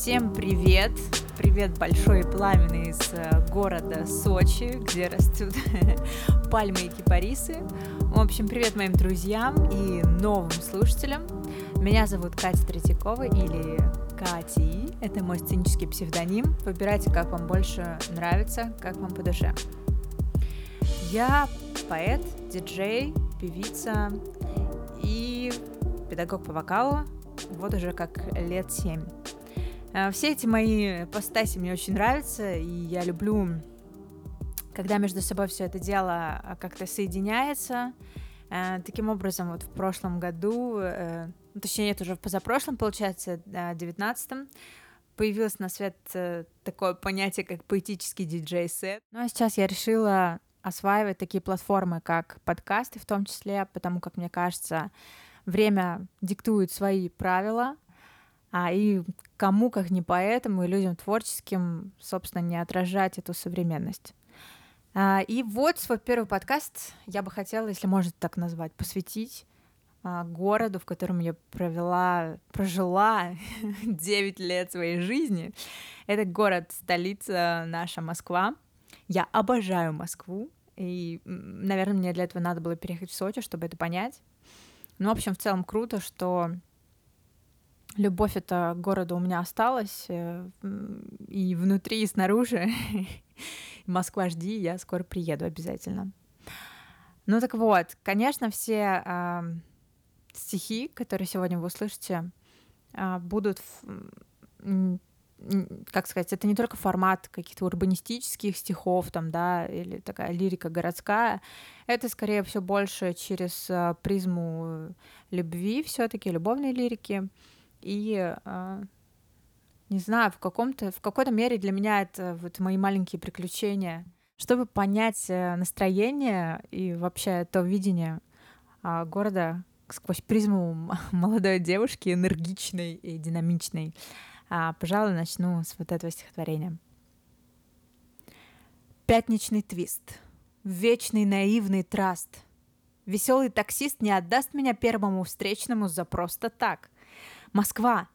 Всем привет! Привет большой и пламенный из э, города Сочи, где растут пальмы и кипарисы. В общем, привет моим друзьям и новым слушателям. Меня зовут Катя Третьякова или Кати. Это мой сценический псевдоним. Выбирайте, как вам больше нравится, как вам по душе. Я поэт, диджей, певица и педагог по вокалу, вот уже как лет семь. Э, все эти мои постаси мне очень нравятся, и я люблю, когда между собой все это дело а, как-то соединяется. Э, таким образом, вот в прошлом году, э, ну, точнее, нет, уже в позапрошлом, получается, девятнадцатом, появилось на свет такое понятие, как поэтический диджей-сет. Ну а сейчас я решила осваивать такие платформы, как подкасты в том числе, потому как, мне кажется, время диктует свои правила, а и кому, как не поэтому, и людям творческим, собственно, не отражать эту современность. А, и вот свой первый подкаст я бы хотела, если можно так назвать, посвятить а, городу, в котором я провела, прожила 9 лет своей жизни. Это город, столица наша Москва. Я обожаю Москву, и, наверное, мне для этого надо было переехать в Сочи, чтобы это понять. Ну, в общем, в целом круто, что любовь это к городу у меня осталась э, и внутри, и снаружи. Москва, жди, я скоро приеду обязательно. Ну так вот, конечно, все э, стихи, которые сегодня вы услышите, э, будут как сказать, это не только формат каких-то урбанистических стихов, там, да, или такая лирика городская, это скорее все больше через а, призму любви, все-таки любовной лирики. И а, не знаю, в каком-то, в какой-то мере для меня это вот мои маленькие приключения. Чтобы понять э, настроение и вообще то видение а, города сквозь призму молодой девушки, энергичной и динамичной, а, пожалуй, начну с вот этого стихотворения. Пятничный твист. Вечный наивный траст. Веселый таксист не отдаст меня первому встречному за просто так. Москва,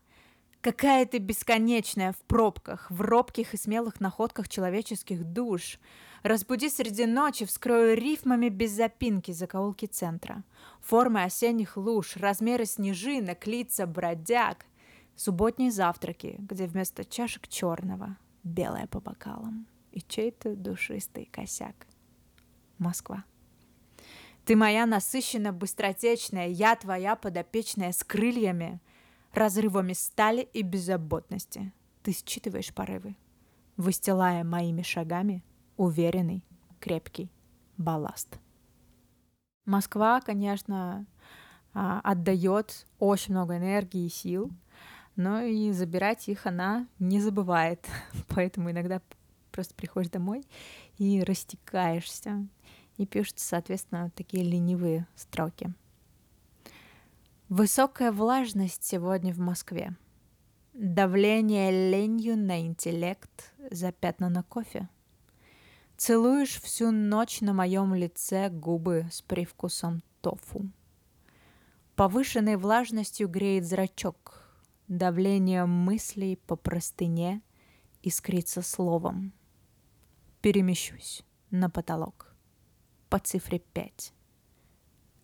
Какая ты бесконечная в пробках, в робких и смелых находках человеческих душ. Разбуди среди ночи, вскрою рифмами без запинки закоулки центра. Формы осенних луж, размеры снежинок, лица бродяг. Субботние завтраки, где вместо чашек черного белое по бокалам и чей-то душистый косяк. Москва. Ты моя насыщенно быстротечная, я твоя подопечная с крыльями, разрывами стали и беззаботности. Ты считываешь порывы, выстилая моими шагами уверенный, крепкий балласт. Москва, конечно, а, отдает очень много энергии и сил, но и забирать их она не забывает. Поэтому иногда просто приходишь домой и растекаешься. И пишутся, соответственно, такие ленивые строки. Высокая влажность сегодня в Москве. Давление ленью на интеллект запятнано кофе. Целуешь всю ночь на моем лице губы с привкусом тофу. Повышенной влажностью греет зрачок, Давление мыслей по простыне искрится словом. Перемещусь на потолок по цифре пять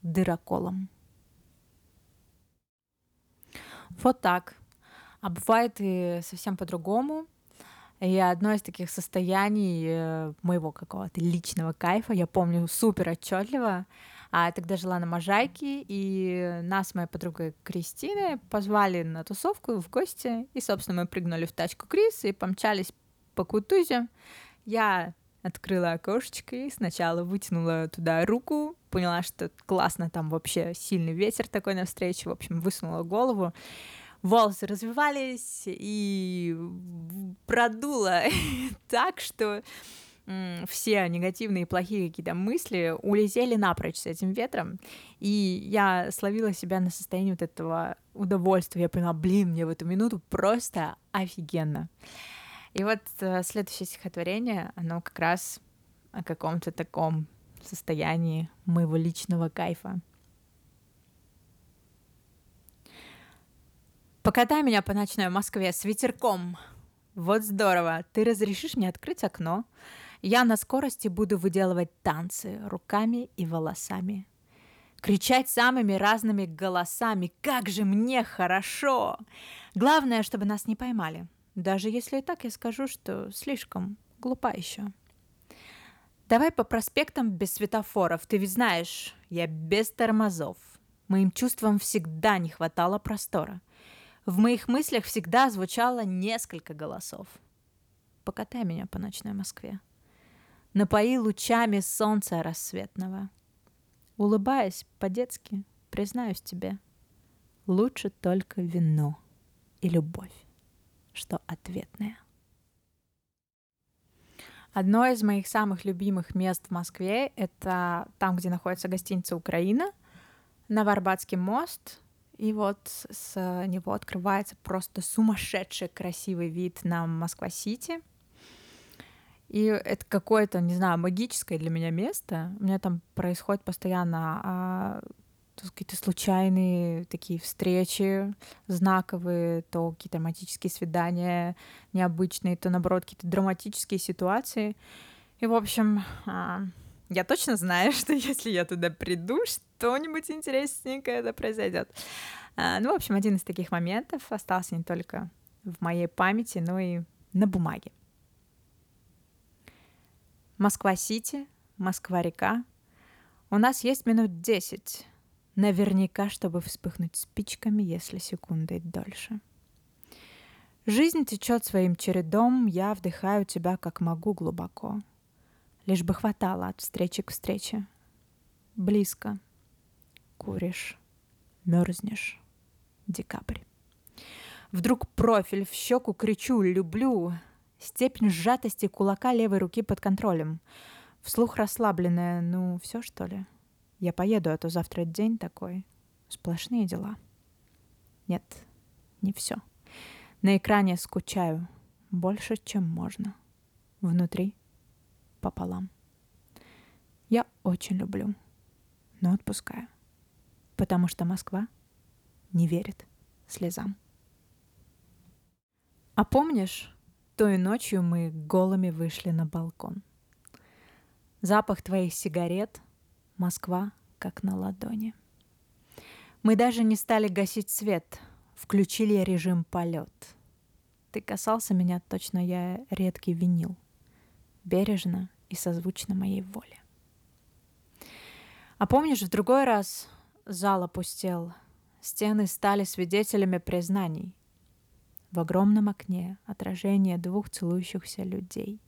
дыроколом. Вот так. А бывает и совсем по-другому. И одно из таких состояний э, моего какого-то личного кайфа, я помню супер отчетливо, а я тогда жила на Можайке, и нас с моей подругой Кристиной позвали на тусовку в гости, и, собственно, мы прыгнули в тачку Крис и помчались по Кутузе. Я открыла окошечко и сначала вытянула туда руку, поняла, что классно, там вообще сильный ветер такой навстречу, в общем, высунула голову, волосы развивались и продуло так, что все негативные, плохие какие-то мысли улетели напрочь с этим ветром, и я словила себя на состоянии вот этого удовольствия. Я поняла, блин, мне в эту минуту просто офигенно. И вот э, следующее стихотворение, оно как раз о каком-то таком состоянии моего личного кайфа. Покатай меня по ночной Москве с ветерком. Вот здорово. Ты разрешишь мне открыть окно? Я на скорости буду выделывать танцы руками и волосами. Кричать самыми разными голосами. Как же мне хорошо! Главное, чтобы нас не поймали. Даже если и так я скажу, что слишком глупа еще. Давай по проспектам без светофоров. Ты ведь знаешь, я без тормозов. Моим чувствам всегда не хватало простора. В моих мыслях всегда звучало несколько голосов. Покатай меня по ночной Москве. Напои лучами солнца рассветного. Улыбаясь по-детски, признаюсь тебе, лучше только вино и любовь, что ответная. Одно из моих самых любимых мест в Москве — это там, где находится гостиница «Украина», Новоарбатский мост, и вот с него открывается просто сумасшедший красивый вид на Москва-Сити. И это какое-то, не знаю, магическое для меня место. У меня там происходит постоянно какие-то случайные такие встречи знаковые, то какие-то романтические свидания необычные, то, наоборот, какие-то драматические ситуации. И, в общем, а, я точно знаю, что если я туда приду, что-нибудь интересненькое это произойдет. А, ну, в общем, один из таких моментов остался не только в моей памяти, но и на бумаге. Москва-Сити, Москва-река. У нас есть минут десять Наверняка, чтобы вспыхнуть спичками, если секунды дольше. Жизнь течет своим чередом, я вдыхаю тебя как могу глубоко. Лишь бы хватало от встречи к встрече. Близко. Куришь. Мерзнешь. Декабрь. Вдруг профиль в щеку кричу «люблю». Степень сжатости кулака левой руки под контролем. Вслух расслабленная, ну, все что ли? — я поеду, а то завтра день такой. Сплошные дела. Нет, не все. На экране скучаю. Больше, чем можно. Внутри пополам. Я очень люблю, но отпускаю. Потому что Москва не верит слезам. А помнишь, той ночью мы голыми вышли на балкон? Запах твоих сигарет — Москва как на ладони. Мы даже не стали гасить свет, включили режим полет. Ты касался меня, точно я редкий винил. Бережно и созвучно моей воле. А помнишь, в другой раз зал опустел, стены стали свидетелями признаний. В огромном окне отражение двух целующихся людей.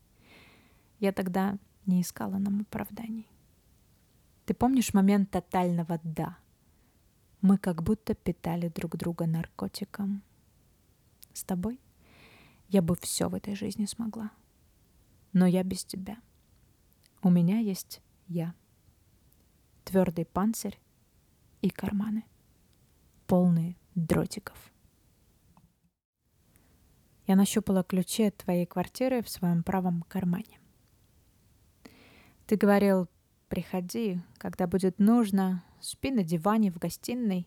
Я тогда не искала нам оправданий. Ты помнишь момент тотального «да»? Мы как будто питали друг друга наркотиком. С тобой я бы все в этой жизни смогла. Но я без тебя. У меня есть я. Твердый панцирь и карманы, полные дротиков. Я нащупала ключи от твоей квартиры в своем правом кармане. Ты говорил, Приходи, когда будет нужно, спи на диване в гостиной.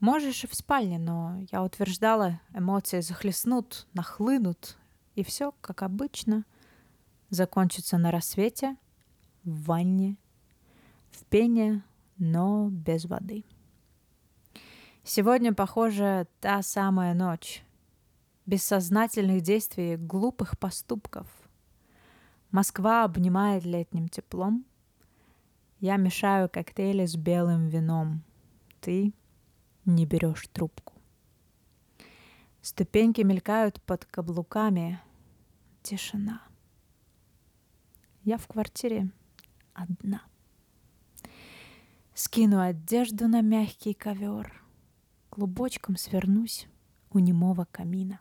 Можешь и в спальне, но я утверждала, эмоции захлестнут, нахлынут, и все, как обычно, закончится на рассвете, в ванне, в пене, но без воды. Сегодня, похоже, та самая ночь. Бессознательных действий, глупых поступков. Москва обнимает летним теплом — я мешаю коктейли с белым вином. Ты не берешь трубку. Ступеньки мелькают под каблуками. Тишина. Я в квартире одна. Скину одежду на мягкий ковер. Клубочком свернусь у немого камина.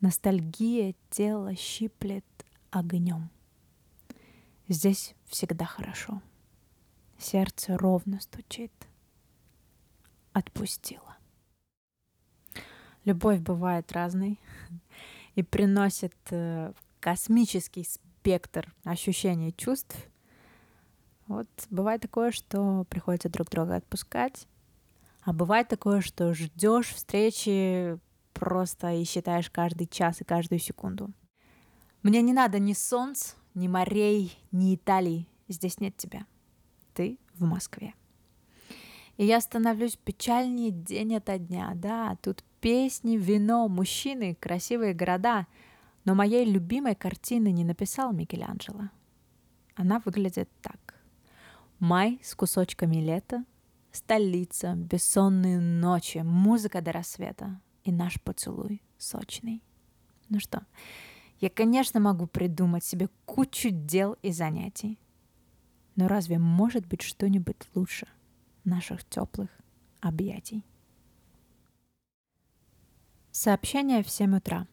Ностальгия тело щиплет огнем. Здесь всегда хорошо. Сердце ровно стучит. Отпустила. Любовь бывает разной и приносит э, космический спектр ощущений и чувств. Вот бывает такое, что приходится друг друга отпускать, А бывает такое, что ждешь встречи просто и считаешь каждый час и каждую секунду. Мне не надо ни солнц, ни морей, ни Италии. Здесь нет тебя. Ты в Москве. И я становлюсь печальнее день ото дня. Да, тут песни, вино, мужчины, красивые города. Но моей любимой картины не написал Микеланджело. Она выглядит так. Май с кусочками лета, столица, бессонные ночи, музыка до рассвета и наш поцелуй сочный. Ну что, я, конечно, могу придумать себе кучу дел и занятий. Но разве может быть что-нибудь лучше наших теплых объятий? Сообщение в 7 утра.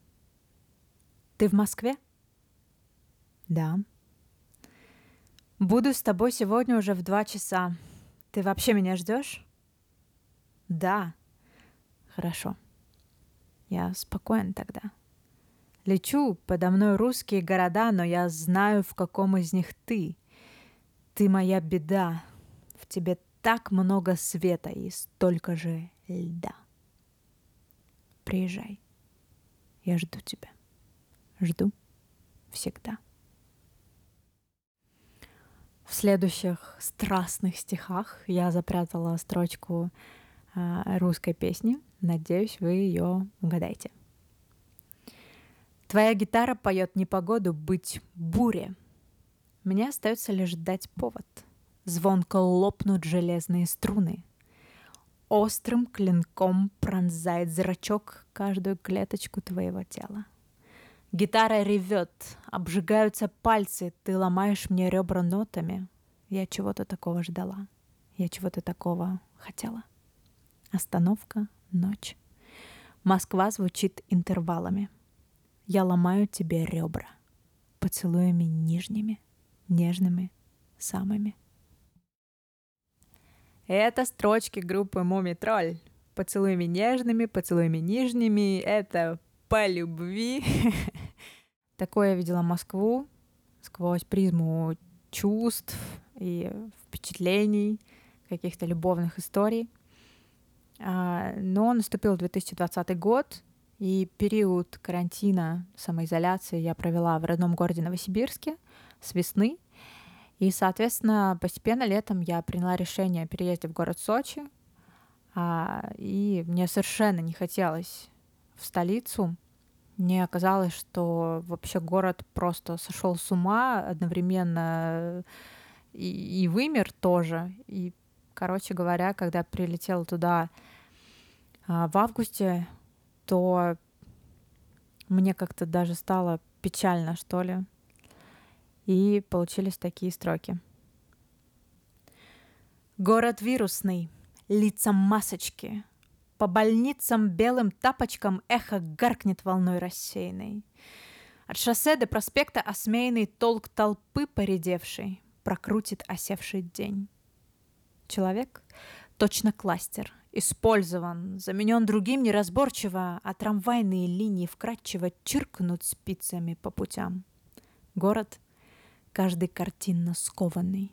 Ты в Москве? Да. Буду с тобой сегодня уже в два часа. Ты вообще меня ждешь? Да. Хорошо. Я спокоен тогда. Лечу, подо мной русские города, но я знаю, в каком из них ты. Ты моя беда. В тебе так много света и столько же льда. Приезжай. Я жду тебя. Жду всегда. В следующих страстных стихах я запрятала строчку э, русской песни. Надеюсь, вы ее угадаете. Твоя гитара поет непогоду быть буре. Мне остается лишь дать повод. Звонко лопнут железные струны. Острым клинком пронзает зрачок каждую клеточку твоего тела. Гитара ревет, обжигаются пальцы, ты ломаешь мне ребра нотами. Я чего-то такого ждала, я чего-то такого хотела. Остановка, ночь. Москва звучит интервалами. Я ломаю тебе ребра поцелуями нижними, нежными, самыми. Это строчки группы Муми Тролль. Поцелуями нежными, поцелуями нижними. Это по любви. Такое я видела Москву сквозь призму чувств и впечатлений, каких-то любовных историй. А, но наступил 2020 год, и период карантина, самоизоляции я провела в родном городе Новосибирске с весны. И, соответственно, постепенно летом я приняла решение о переезде в город Сочи. А, и мне совершенно не хотелось в столицу, мне оказалось, что вообще город просто сошел с ума одновременно и, и вымер тоже. И, короче говоря, когда прилетела туда а, в августе, то мне как-то даже стало печально, что ли. И получились такие строки. Город вирусный, лица масочки, по больницам белым тапочкам эхо гаркнет волной рассеянной. От шоссе до проспекта осмеянный толк толпы поредевший прокрутит осевший день. Человек точно кластер, использован, заменен другим неразборчиво, а трамвайные линии вкрадчиво чиркнут спицами по путям. Город каждый картинно скованный.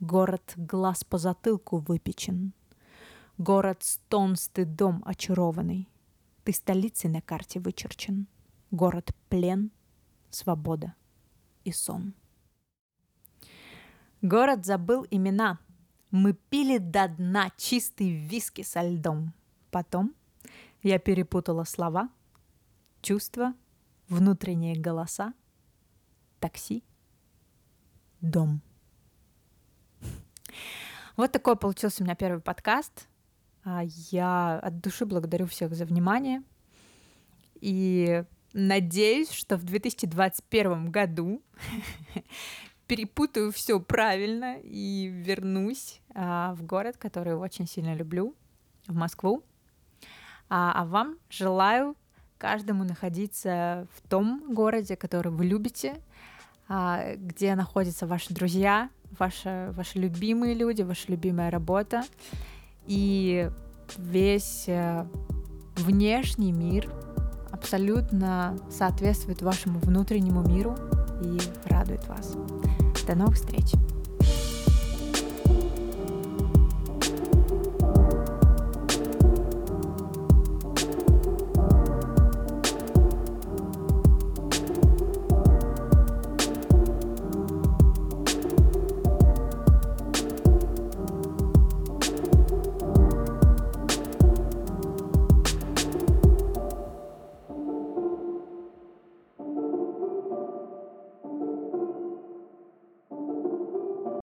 Город глаз по затылку выпечен — Город стон стыдом очарованный. Ты столицей на карте вычерчен. Город плен, свобода и сон. Город забыл имена. Мы пили до дна чистый виски со льдом. Потом я перепутала слова, чувства, внутренние голоса, такси, дом. Вот такой получился у меня первый подкаст. А, я от души благодарю всех за внимание. И надеюсь, что в 2021 году перепутаю все правильно и вернусь а, в город, который очень сильно люблю, в Москву. А, а вам желаю каждому находиться в том городе, который вы любите, а, где находятся ваши друзья, ваши, ваши любимые люди, ваша любимая работа и весь э, внешний мир абсолютно соответствует вашему внутреннему миру и радует вас. До новых встреч!